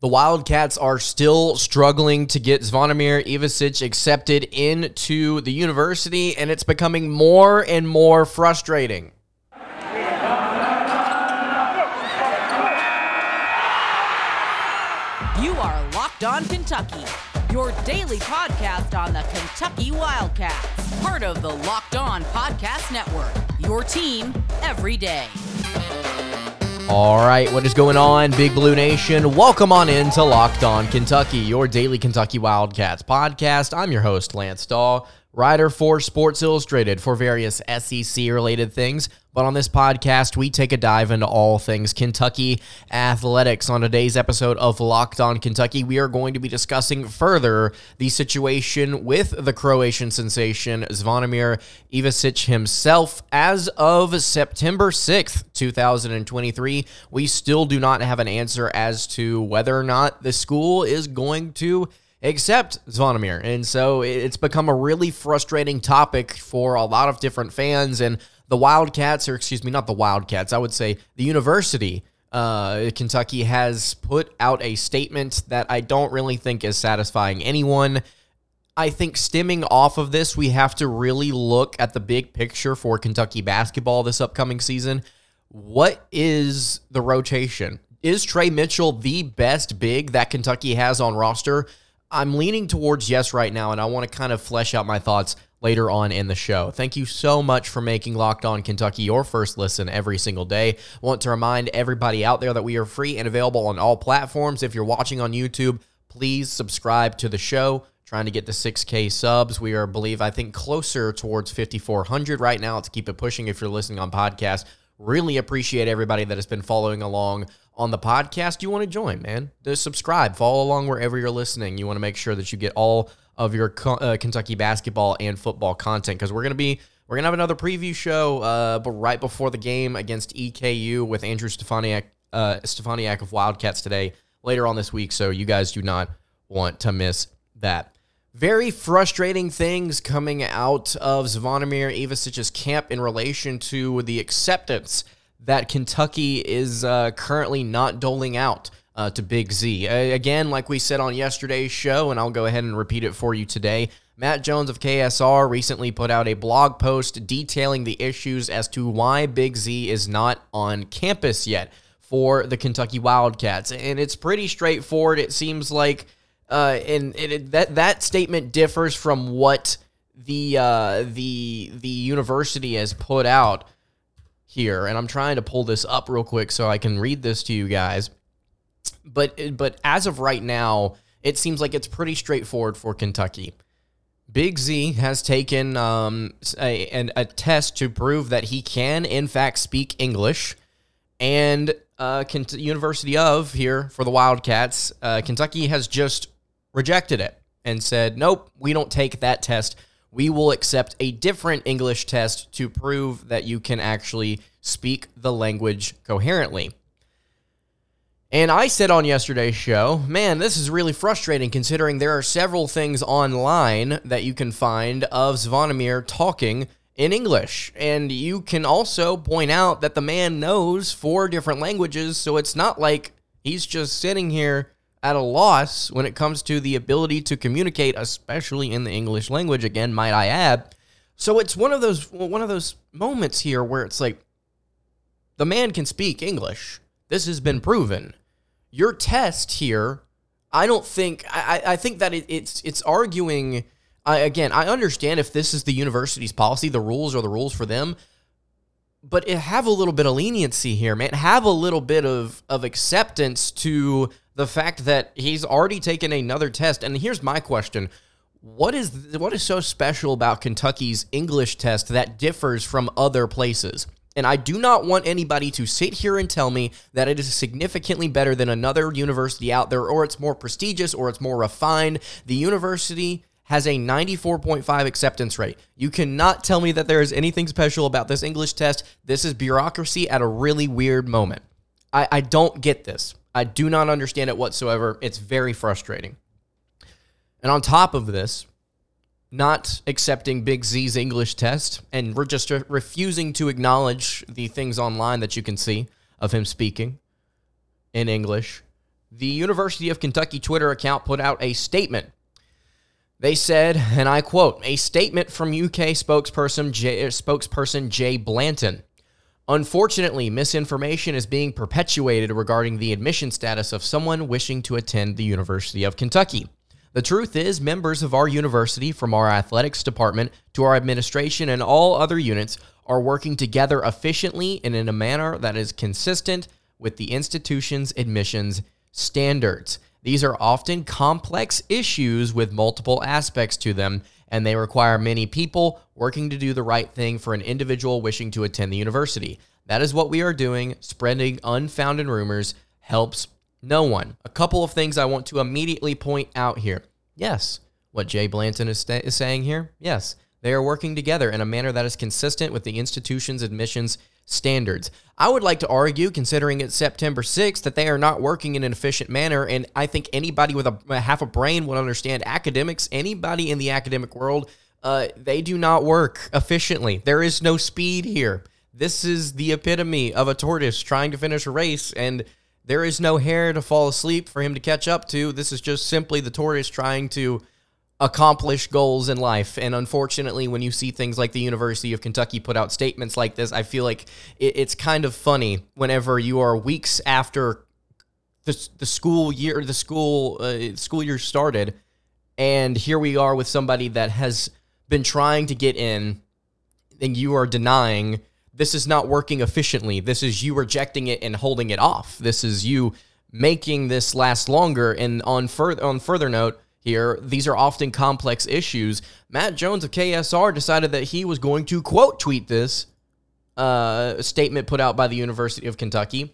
The Wildcats are still struggling to get Zvonimir Ivisic accepted into the university, and it's becoming more and more frustrating. You are Locked On Kentucky, your daily podcast on the Kentucky Wildcats, part of the Locked On Podcast Network, your team every day. All right, what is going on, Big Blue Nation? Welcome on into Locked On Kentucky, your daily Kentucky Wildcats podcast. I'm your host, Lance Dawe, writer for Sports Illustrated for various SEC related things. But on this podcast, we take a dive into all things Kentucky athletics. On today's episode of Locked On Kentucky, we are going to be discussing further the situation with the Croatian sensation Zvonimir Ivisic himself. As of September 6th, 2023, we still do not have an answer as to whether or not the school is going to accept Zvonimir. And so it's become a really frustrating topic for a lot of different fans and the Wildcats, or excuse me, not the Wildcats, I would say the university. Uh, Kentucky has put out a statement that I don't really think is satisfying anyone. I think stemming off of this, we have to really look at the big picture for Kentucky basketball this upcoming season. What is the rotation? Is Tre Mitchell the best big that Kentucky has on roster? I'm leaning towards yes right now, and I want to kind of flesh out my thoughts later on in the show. Thank you so much for making Locked On Kentucky your first listen every single day. Want to remind everybody out there that we are free and available on all platforms. If you're watching on YouTube, please subscribe to the show. Trying to get to 6K subs. We are, believe, I think, closer towards 5,400 right now. Let's keep it pushing if you're listening on podcast. Really appreciate everybody that has been following along on the podcast. You want to join, man? Just subscribe, follow along wherever you're listening. You want to make sure that you get all of your uh, Kentucky basketball and football content because we're gonna be we're gonna have another preview show, uh, but right before the game against EKU with Andrew Stefaniak uh, Stefaniak of Wildcats today later on this week. So you guys do not want to miss that. Very frustrating things coming out of Zvonimir Ivisic's camp in relation to the acceptance that Kentucky is uh, currently not doling out uh, to Big Z. Uh, again, like we said on yesterday's show, and I'll go ahead and repeat it for you today. Matt Jones of KSR recently put out a blog post detailing the issues as to why Big Z is not on campus yet for the Kentucky Wildcats. And it's pretty straightforward. It seems like, uh, and it, that that statement differs from what the uh, the the university has put out here. And I'm trying to pull this up real quick so I can read this to you guys. But but as of right now, it seems like it's pretty straightforward for Kentucky. Big Z has taken um, a, an, a test to prove that he can, in fact, speak English. And uh, Kent- University of here for the Wildcats, uh, Kentucky has just rejected it and said, nope, we don't take that test. We will accept a different English test to prove that you can actually speak the language coherently. And I said on yesterday's show, man, this is really frustrating considering there are several things online that you can find of Zvonimir talking in English. And you can also point out that the man knows four different languages, so it's not like he's just sitting here at a loss when it comes to the ability to communicate, especially in the English language, again, might I add. So it's one of those one of those moments here where it's like the man can speak English this has been proven. Your test here, I don't think. I, I think that it, it's it's arguing. I, again, I understand if this is the university's policy, the rules are the rules for them. But have a little bit of leniency here, man. Have a little bit of of acceptance to the fact that he's already taken another test. And here's my question: What is what is so special about Kentucky's English test that differs from other places? And I do not want anybody to sit here and tell me that it is significantly better than another university out there, or it's more prestigious, or it's more refined. The university has a 94.5 acceptance rate. You cannot tell me that there is anything special about this English test. This is bureaucracy at a really weird moment. I, I don't get this. I do not understand it whatsoever. It's very frustrating. And on top of this, not accepting Big Z's English test, and we're just refusing to acknowledge the things online that you can see of him speaking in English. the University of Kentucky Twitter account put out a statement. They said, and I quote, a statement from UK spokesperson Jay, spokesperson Jay Blanton. Unfortunately, misinformation is being perpetuated regarding the admission status of someone wishing to attend the University of Kentucky. The truth is, members of our university, from our athletics department to our administration and all other units, are working together efficiently and in a manner that is consistent with the institution's admissions standards. These are often complex issues with multiple aspects to them, and they require many people working to do the right thing for an individual wishing to attend the university. That is what we are doing. Spreading unfounded rumors helps no one. A couple of things I want to immediately point out here. Yes, what Jay Blanton is, sta- is saying here, yes, they are working together in a manner that is consistent with the institution's admissions standards. I would like to argue, considering it's September 6th, that they are not working in an efficient manner. And I think anybody with a, a half a brain would understand academics, anybody in the academic world, uh, they do not work efficiently. There is no speed here. This is the epitome of a tortoise trying to finish a race, and there is no hare to fall asleep for him to catch up to. This is just simply the tortoise trying to accomplish goals in life. And unfortunately, when you see things like the University of Kentucky put out statements like this, I feel like it, it's kind of funny whenever you are weeks after the, the school year, the school uh, school year started, and here we are with somebody that has been trying to get in, and you are denying. This is not working efficiently. This is you rejecting it and holding it off. This is you making this last longer. And on further on further note, here. These are often complex issues. Matt Jones of KSR decided that he was going to quote tweet this uh, statement put out by the University of Kentucky.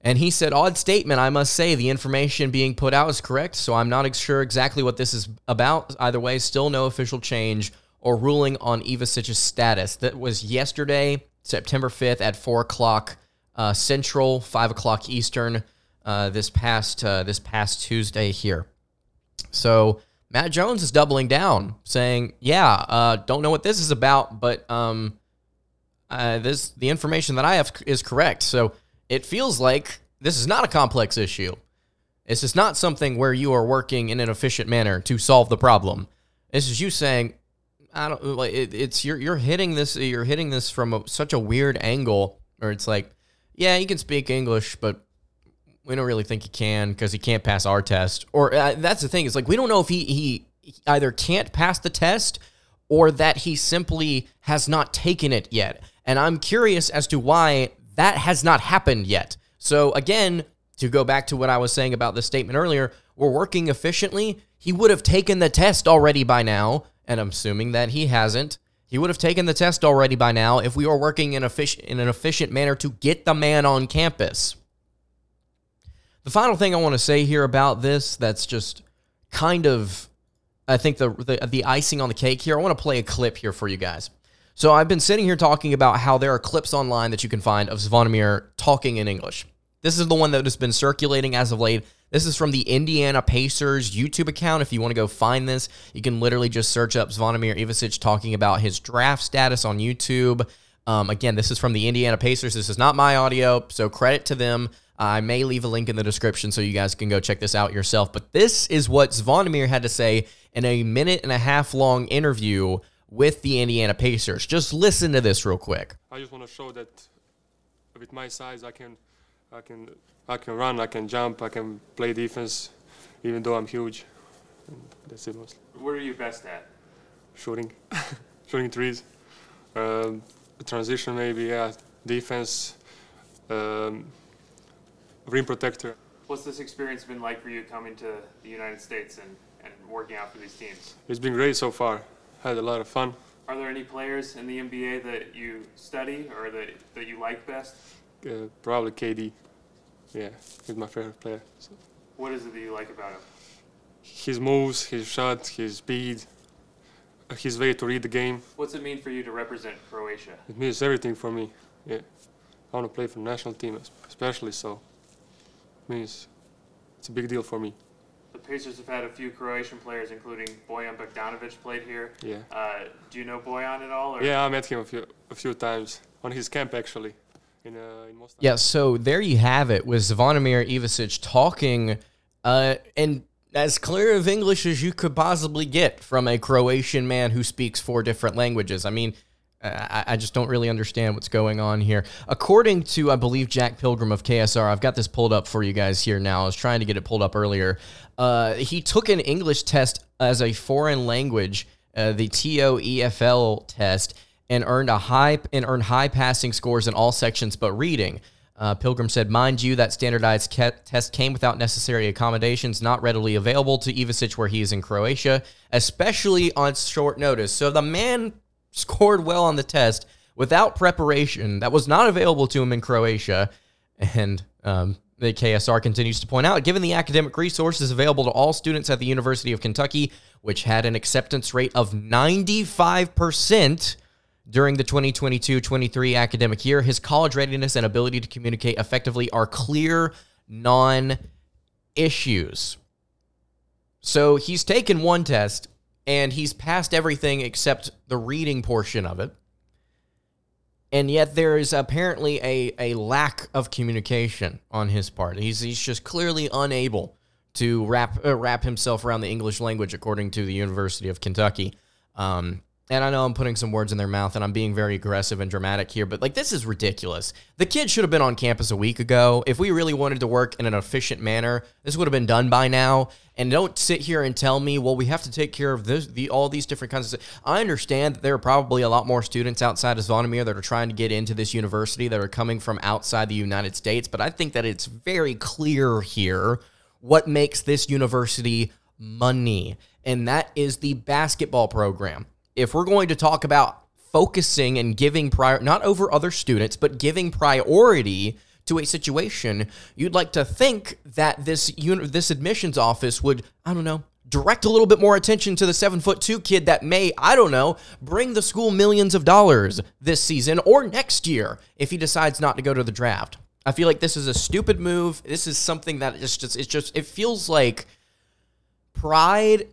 And he said, Odd statement, I must say. The information being put out is correct, so I'm not sure exactly what this is about. Either way, still no official change or ruling on Ivisic's status. That was yesterday, September 5th at 4 o'clock uh, Central, 5 o'clock Eastern, uh, this past uh, this past Tuesday here. So Matt Jones is doubling down, saying, "Yeah, uh, don't know what this is about, but um, uh, this the information that I have is correct." So it feels like this is not a complex issue. This is not something where you are working in an efficient manner to solve the problem. This is you saying, "I don't." It, it's you're you're hitting this. You're hitting this from a, such a weird angle, or it's like, yeah, you can speak English, but we don't really think he can because he can't pass our test. Or uh, that's the thing. It's like we don't know if he he either can't pass the test or that he simply has not taken it yet. And I'm curious as to why that has not happened yet. So again, to go back to what I was saying about the statement earlier, we're working efficiently. He would have taken the test already by now, and I'm assuming that he hasn't. He would have taken the test already by now if we were working in, effic- in an efficient manner to get the man on campus. The final thing I want to say here about this that's just kind of I think the, the the icing on the cake here. I want to play a clip here for you guys. So I've been sitting here talking about how there are clips online that you can find of Zvonimir talking in English. This is the one that has been circulating as of late. This is from the Indiana Pacers YouTube account. If you want to go find this, you can literally just search up Zvonimir Ivisic talking about his draft status on YouTube. Um, again, this is from the Indiana Pacers. This is not my audio, so credit to them. I may leave a link in the description so you guys can go check this out yourself. But this is what Zvonimir had to say in a minute and a half long interview with the Indiana Pacers. Just listen to this real quick. I just want to show that with my size, I can, I can, I can run, I can jump, I can play defense, even though I'm huge. And that's it mostly. What are you best at? Shooting, shooting trees, um, transition maybe, yeah, defense. Um, rim protector. What's this experience been like for you coming to the United States and, and working out for these teams? It's been great so far. Had a lot of fun. Are there any players in the NBA that you study or that, that you like best? Uh, probably KD. Yeah, he's my favorite player. So. What is it that you like about him? His moves, his shot, his speed, uh, his way to read the game. What's it mean for you to represent Croatia? It means everything for me. Yeah, I want to play for the national team, especially so means it's a big deal for me. The Pacers have had a few Croatian players, including Bojan Bogdanovic, played here. Yeah. Uh, do you know Bojan at all? Or? Yeah, I met him a few a few times on his camp actually. in uh, in Mostar. Yeah, so there you have it with Zvonimir Ivisic talking uh, in as clear of English as you could possibly get from a Croatian man who speaks four different languages. I mean, I, I just don't really understand what's going on here. According to, I believe, Jack Pilgrim of KSR, I've got this pulled up for you guys here now. I was trying to get it pulled up earlier. Uh, he took an English test as a foreign language, uh, the TOEFL test, and earned a high and earned high passing scores in all sections but reading. Uh, Pilgrim said, mind you, that standardized ke- test came without necessary accommodations, not readily available to Ivisic where he is in Croatia, especially on short notice. So the man scored well on the test without preparation that was not available to him in Croatia. And um, the KSR continues to point out, given the academic resources available to all students at the University of Kentucky, which had an acceptance rate of 95%, during the 2022 23 academic year. His college readiness and ability to communicate effectively are clear non issues. So he's taken one test and he's passed everything except the reading portion of it. And yet there is apparently a, a lack of communication on his part. He's, he's just clearly unable to wrap, uh, wrap himself around the English language, according to the University of Kentucky. Um, and I know I'm putting some words in their mouth and I'm being very aggressive and dramatic here, but like this is ridiculous. The kid should have been on campus a week ago. If we really wanted to work in an efficient manner, this would have been done by now. And don't sit here and tell me, well, we have to take care of this, the, all these different kinds of. I understand that there are probably a lot more students outside of Zvonimir that are trying to get into this university that are coming from outside the United States, but I think that it's very clear here what makes this university money, and that is the basketball program if we're going to talk about focusing and giving prior not over other students, but giving priority to a situation, you'd like to think that this uni- this admissions office would, I don't know, direct a little bit more attention to the seven foot two kid that may, I don't know, bring the school millions of dollars this season or next year if he decides not to go to the draft. I feel like this is a stupid move. This is something that is just it's just it feels like pride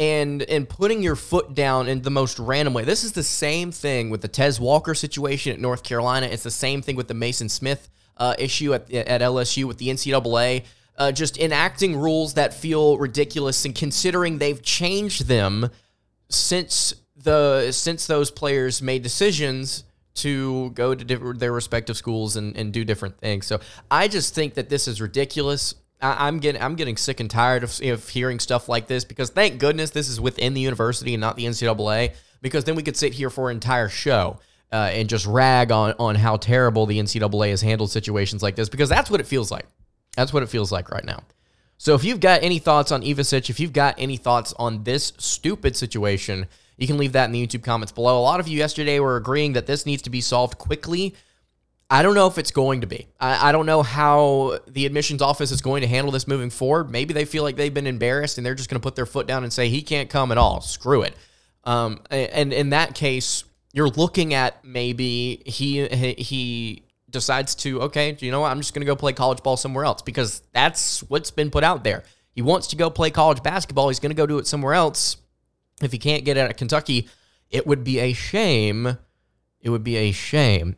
and and putting your foot down in the most random way. This is the same thing with the Tez Walker situation at North Carolina. It's the same thing with the Mason Smith uh, issue at at LSU with the NCAA. Uh, just enacting rules that feel ridiculous and considering they've changed them since the since those players made decisions to go to their respective schools and, and do different things. So I just think that this is ridiculous. I, am getting I'm getting sick and tired of, of hearing stuff like this because thank goodness this is within the university and not the NCAA because then we could sit here for an entire show uh, and just rag on on how terrible the NCAA has handled situations like this because that's what it feels like. That's what it feels like right now. So if you've got any thoughts on Ivisic, if you've got any thoughts on this stupid situation, you can leave that in the YouTube comments below. A lot of you yesterday were agreeing that this needs to be solved quickly. I don't know if it's going to be. I, I, don't know how the admissions office is going to handle this moving forward. Maybe they feel like they've been embarrassed and they're just going to put their foot down and say he can't come at all. Screw it. Um, and in that case, you're looking at maybe he he decides to okay, you know what? I'm just going to go play college ball somewhere else because that's what's been put out there. He wants to go play college basketball. He's going to go do it somewhere else. If he can't get it at Kentucky, it would be a shame. It would be a shame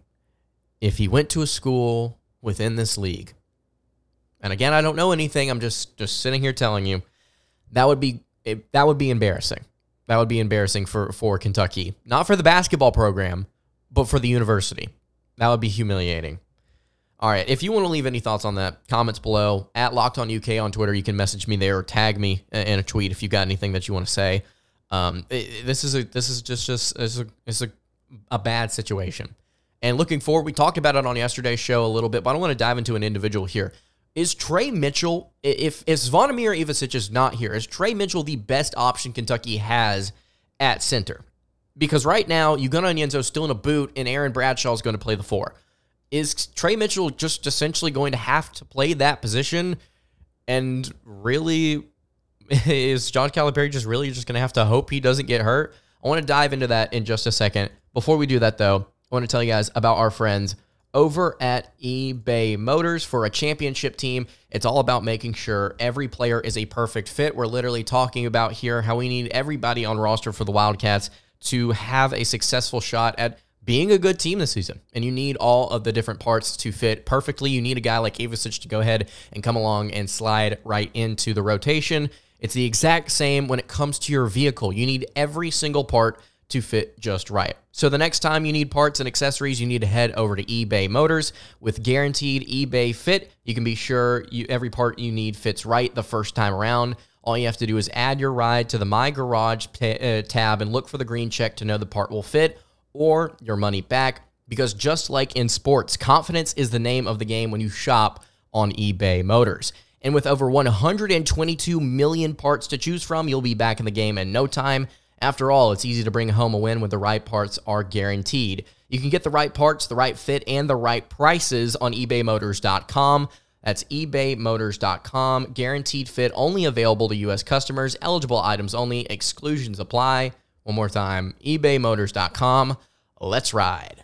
if he went to a school within this league, and again, I don't know anything. I'm just just sitting here telling you that would be that would be embarrassing. That would be embarrassing for for Kentucky, not for the basketball program, but for the university. That would be humiliating. All right. If you want to leave any thoughts on that, comments below at Locked On UK on Twitter. You can message me there or tag me in a tweet if you got anything that you want to say. Um, it, this is a this is just just it's a it's a, a bad situation. And looking forward, we talked about it on yesterday's show a little bit, but I don't want to dive into an individual here. Is Tre Mitchell, if, if Zvonimir Ivisic is not here, is Tre Mitchell the best option Kentucky has at center? Because right now, Ugonna Onyenso still in a boot, and Aaron Bradshaw is going to play the four. Is Tre Mitchell just essentially going to have to play that position? And really, is John Calipari just really just going to have to hope he doesn't get hurt? I want to dive into that in just a second. Before we do that, though, I want to tell you guys about our friends over at eBay Motors for a championship team. It's all about making sure every player is a perfect fit. We're literally talking about here how we need everybody on roster for the Wildcats to have a successful shot at being a good team this season. And you need all of the different parts to fit perfectly. You need a guy like Ivisic to go ahead and come along and slide right into the rotation. It's the exact same when it comes to your vehicle. You need every single part to fit just right. So the next time you need parts and accessories, you need to head over to eBay Motors. With guaranteed eBay fit, you can be sure you, every part you need fits right the first time around. All you have to do is add your ride to the My Garage uh, tab and look for the green check to know the part will fit or your money back. Because just like in sports, confidence is the name of the game when you shop on eBay Motors. And with over 122 million parts to choose from, you'll be back in the game in no time. After all, it's easy to bring home a win when the right parts are guaranteed. You can get the right parts, the right fit, and the right prices on ebaymotors.com. That's ebaymotors.com. Guaranteed fit only available to U.S. customers. Eligible items only. Exclusions apply. One more time ebaymotors.com. Let's ride.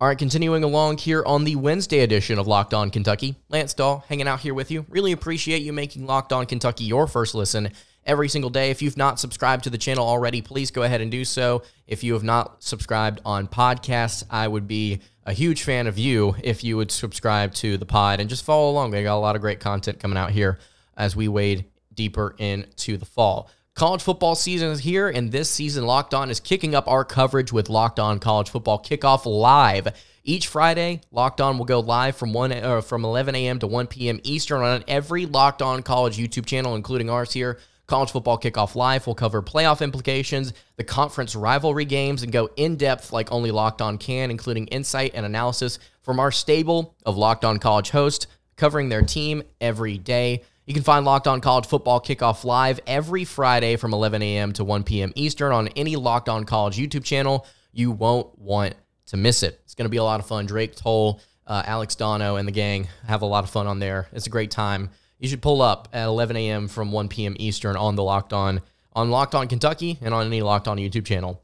All right, continuing along here on the Wednesday edition of Locked On Kentucky. Lance Dawe hanging out here with you. Really appreciate you making Locked On Kentucky your first listen every single day. If you've not subscribed to the channel already, please go ahead and do so. If you have not subscribed on podcasts, I would be a huge fan of you if you would subscribe to the pod and just follow along. They got a lot of great content coming out here as we wade deeper into the fall. College football season is here, and this season, Locked On is kicking up our coverage with Locked On College Football Kickoff Live. Each Friday, Locked On will go live from one uh, from 11 a.m. to 1 p.m. Eastern on every Locked On College YouTube channel, including ours here. College Football Kickoff Live will cover playoff implications, the conference rivalry games, and go in depth like only Locked On can, including insight and analysis from our stable of Locked On College hosts covering their team every day. You can find Locked On College Football Kickoff live every Friday from 11 a.m. to 1 p.m. Eastern on any Locked On College YouTube channel. You won't want to miss it. It's going to be a lot of fun. Drake Toll, uh, Alex Dono, and the gang have a lot of fun on there. It's a great time. You should pull up at 11 a.m. from 1 p.m. Eastern on the Locked On on Locked On Kentucky and on any Locked On YouTube channel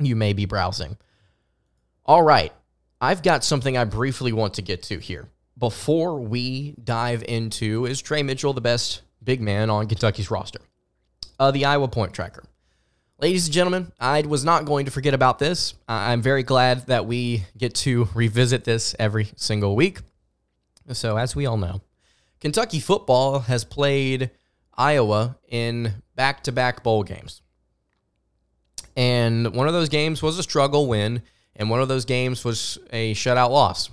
you may be browsing. All right, I've got something I briefly want to get to here before we dive into is Tre Mitchell the best big man on Kentucky's roster? Uh, the Iowa point tracker. Ladies and gentlemen, I was not going to forget about this. I'm very glad that we get to revisit this every single week. So, as we all know, Kentucky football has played Iowa in back to back bowl games. And one of those games was a struggle win, and one of those games was a shutout loss.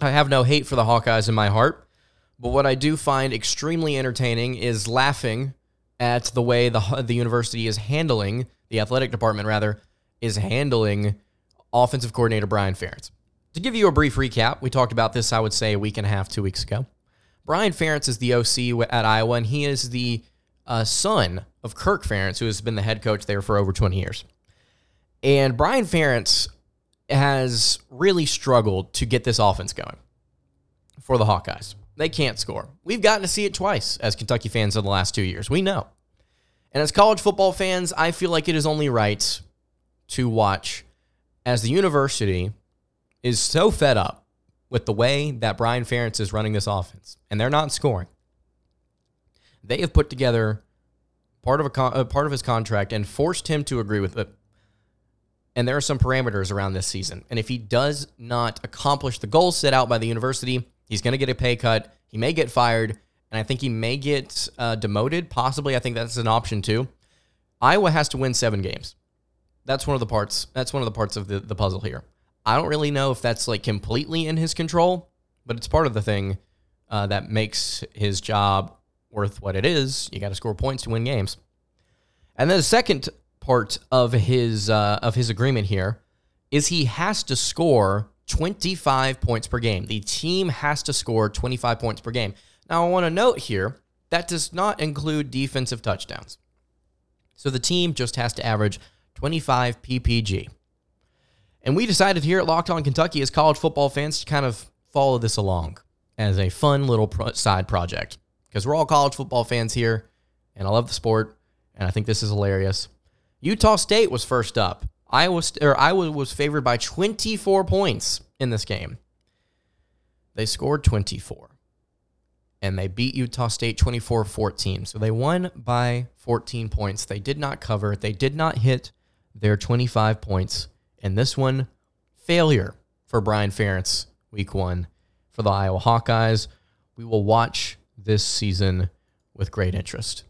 I have no hate for the Hawkeyes in my heart, but what I do find extremely entertaining is laughing at the way the the university is handling the athletic department rather is handling offensive coordinator Brian Ferentz. To give you a brief recap, we talked about this I would say a week and a half, 2 weeks ago. Brian Ferentz is the OC at Iowa and he is the uh, son of Kirk Ferentz who has been the head coach there for over 20 years. And Brian Ferentz has really struggled to get this offense going for the Hawkeyes. They can't score. We've gotten to see it twice as Kentucky fans in the last two years. We know. And as college football fans, I feel like it is only right to watch as the university is so fed up with the way that Brian Ferentz is running this offense, and they're not scoring. They have put together part of a, con- part of his contract and forced him to agree with it and there are some parameters around this season. And if he does not accomplish the goals set out by the university, he's going to get a pay cut. He may get fired, and I think he may get uh, demoted. Possibly, I think that's an option too. Iowa has to win seven games. That's one of the parts. That's one of the parts of the, the puzzle here. I don't really know if that's like completely in his control, but it's part of the thing uh, that makes his job worth what it is. You got to score points to win games. And then the second part of his uh, of his agreement here is he has to score 25 points per game. The team has to score 25 points per game. Now, I want to note here that does not include defensive touchdowns. So the team just has to average 25 PPG. And we decided here at Locked On Kentucky as college football fans to kind of follow this along as a fun little pro- side project because we're all college football fans here and I love the sport and I think this is hilarious. Utah State was first up. Iowa or Iowa was favored by 24 points in this game. They scored 24 and they beat Utah State 24-14. So they won by 14 points. They did not cover. They did not hit their 25 points And this one, failure for Brian Ferentz, week one for the Iowa Hawkeyes. We will watch this season with great interest.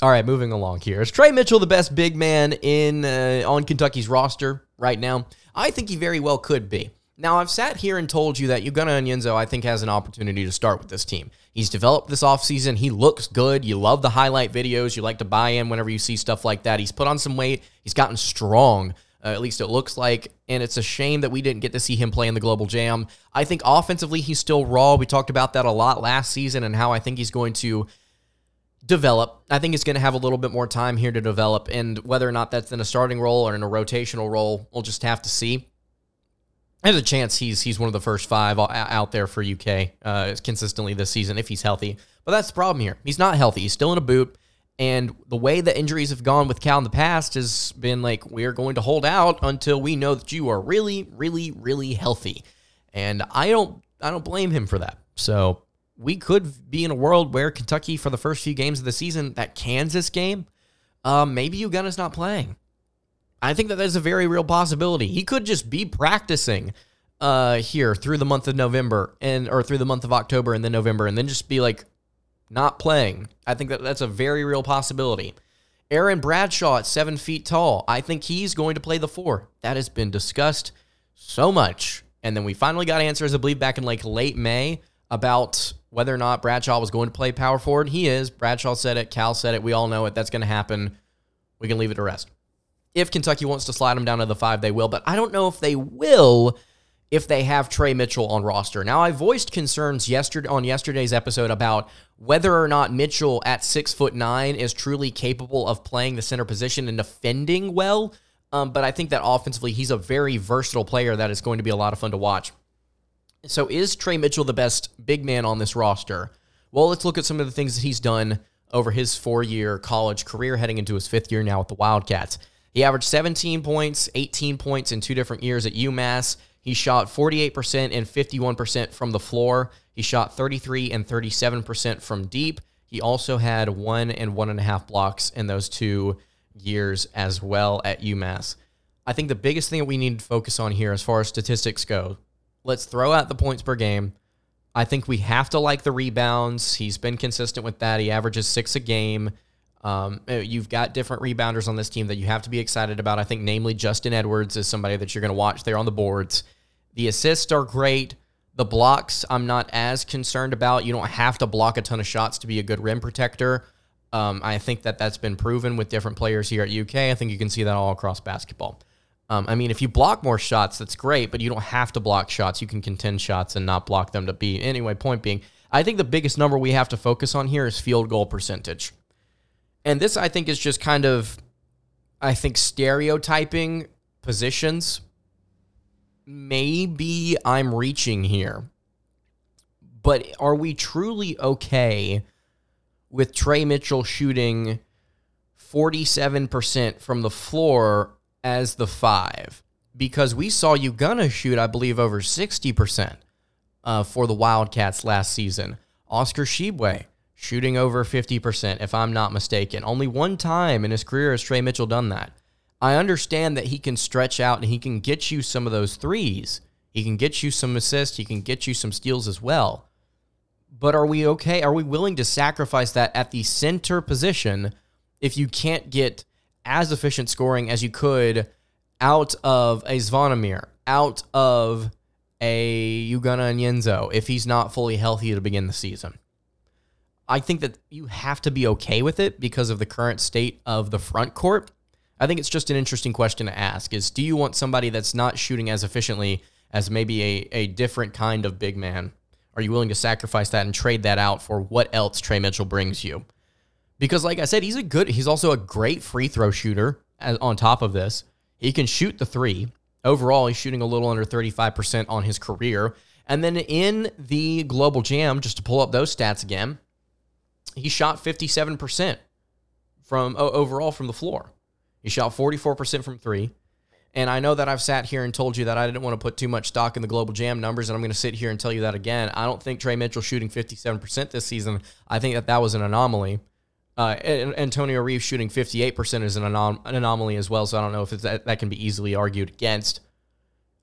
All right, moving along here. Is Tre Mitchell the best big man in uh, on Kentucky's roster right now? I think he very well could be. Now, I've sat here and told you that Ugonna Onyenso, I think, has an opportunity to start with this team. He's developed this offseason. He looks good. You love the highlight videos. You like to buy in whenever you see stuff like that. He's put on some weight. He's gotten strong, uh, at least it looks like. And it's a shame that we didn't get to see him play in the Global Jam. I think offensively, he's still raw. We talked about that a lot last season and how I think he's going to develop. I think he's going to have a little bit more time here to develop. And whether or not that's in a starting role or in a rotational role, we'll just have to see there's a chance he's he's one of the first five out there for UK uh, consistently this season if he's healthy. But that's the problem here. He's not healthy. He's still in a boot. And the way the injuries have gone with Cal in the past has been like, we're going to hold out until we know that you are really, really, really healthy. And I don't I don't blame him for that. So we could be in a world where Kentucky, for the first few games of the season, that Kansas game, um, maybe Ugonna's not playing. I think that that's a very real possibility. He could just be practicing uh, here through the month of November and or through the month of October and then November and then just be like not playing. I think that that's a very real possibility. Aaron Bradshaw at seven feet tall. I think he's going to play the four. That has been discussed so much. And then we finally got answers, I believe, back in like late May about whether or not Bradshaw was going to play power forward. He is. Bradshaw said it. Cal said it. We all know it. That's going to happen. We can leave it to rest if Kentucky wants to slide him down to the five, they will. But I don't know if they will if they have Tre Mitchell on roster. Now, I voiced concerns yesterday on yesterday's episode about whether or not Mitchell at six foot nine is truly capable of playing the center position and defending well. Um, but I think that offensively, he's a very versatile player that is going to be a lot of fun to watch. So, is Tre Mitchell the best big man on this roster? Well, let's look at some of the things that he's done over his four year college career, heading into his fifth year now with the Wildcats. He averaged 17 points, 18 points in two different years at UMass. He shot 48% and 51% from the floor. He shot 33 and 37% from deep. He also had one and one and a half blocks in those two years as well at UMass. I think the biggest thing that we need to focus on here as far as statistics go, let's throw out the points per game. I think we have to like the rebounds. He's been consistent with that. He averages six a game. Um, uh, you've got different rebounders on this team that you have to be excited about. I think, namely, Justin Edwards is somebody that you're going to watch there on the boards. The assists are great. The blocks, I'm not as concerned about. You don't have to block a ton of shots to be a good rim protector. Um, I think that that's been proven with different players here at UK. I think you can see that all across basketball. Um, I mean, if you block more shots, that's great, but you don't have to block shots. You can contend shots and not block them to be. Anyway, point being, I think the biggest number we have to focus on here is field goal percentage. And this, I think, is just kind of, I think, stereotyping positions. Maybe I'm reaching here. But are we truly okay with Tre Mitchell shooting 47% from the floor as the five? Because we saw Ugonna shoot, I believe, over 60% uh, for the Wildcats last season. Oscar Tshiebwe shooting over 50%, if I'm not mistaken. Only one time in his career has Tre Mitchell done that. I understand that he can stretch out and he can get you some of those threes. He can get you some assists. He can get you some steals as well. But are we okay? Are we willing to sacrifice that at the center position if you can't get as efficient scoring as you could out of a Zvonimir, out of a Ugonna Onyenso if he's not fully healthy to begin the season? I think that you have to be okay with it because of the current state of the front court. I think it's just an interesting question to ask is do you want somebody that's not shooting as efficiently as maybe a, a different kind of big man? Are you willing to sacrifice that and trade that out for what else Tre Mitchell brings you? Because like I said, he's a good he's also a great free throw shooter as, on top of this. He can shoot the 3. Overall, he's shooting a little under 35% on his career. And then in the Global Jam, just to pull up those stats again, he shot 57% from overall from the floor. He shot 44% from three. And I know that I've sat here and told you that I didn't want to put too much stock in the global jam numbers, and I'm going to sit here and tell you that again. I don't think Tre Mitchell shooting 57% this season. I think that that was an anomaly. Uh, Antonio Reeves shooting 58% is an, anom- an, anomaly as well, so I don't know if that, that can be easily argued against.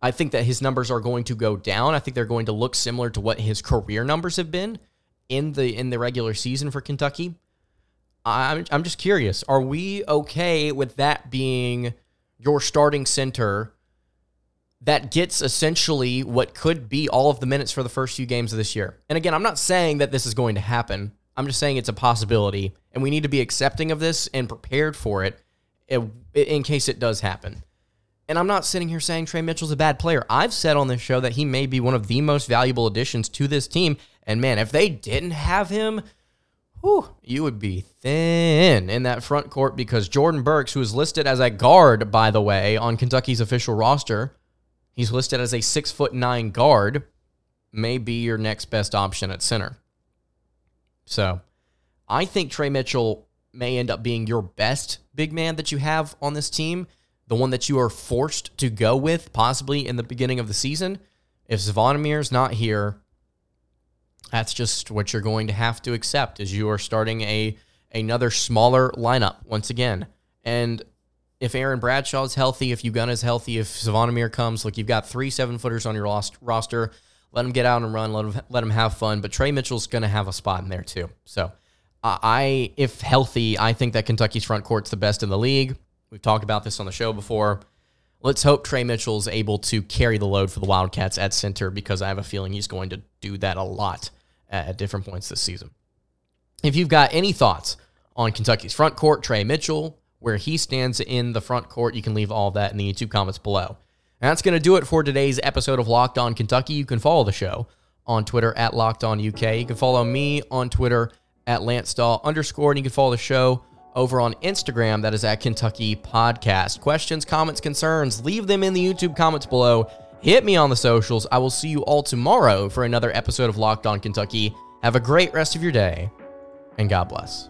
I think that his numbers are going to go down. I think they're going to look similar to what his career numbers have been in the in the regular season for Kentucky. I'm I'm just curious. Are we okay with that being your starting center that gets essentially what could be all of the minutes for the first few games of this year? And again, I'm not saying that this is going to happen. I'm just saying it's a possibility, and we need to be accepting of this and prepared for it eh, in case it does happen. And I'm not sitting here saying Tre Mitchell's a bad player. I've said on this show that he may be one of the most valuable additions to this team. And man, if they didn't have him, whew, you would be thin in that front court because Jordan Burks, who is listed as a guard, by the way, on Kentucky's official roster, he's listed as a six foot nine guard, may be your next best option at center. So I think Tre Mitchell may end up being your best big man that you have on this team, the one that you are forced to go with possibly in the beginning of the season. If Zvonimir's not here, that's just what you're going to have to accept as you are starting a another smaller lineup once again. And if Aaron Bradshaw is healthy, if Ugonna is healthy, if Zvonimir comes, look, you've got three seven footers on your lost roster. Let them get out and run. Let them let them have fun. But Tre Mitchell's going to have a spot in there too. So I, if healthy, I think that Kentucky's front court's the best in the league. We've talked about this on the show before. Let's hope Tre Mitchell's able to carry the load for the Wildcats at center because I have a feeling he's going to do that a lot at different points this season. If you've got any thoughts on Kentucky's front court, Tre Mitchell, where he stands in the front court, you can leave all that in the YouTube comments below. And that's going to do it for today's episode of Locked On Kentucky. You can follow the show on Twitter at Locked On UK. You can follow me on Twitter at Lance Dawe underscore. And you can follow the show over on Instagram. That is at Kentucky Podcast. Questions, comments, concerns, leave them in the YouTube comments below. Hit me on the socials. I will see you all tomorrow for another episode of Locked On Kentucky. Have a great rest of your day, and God bless.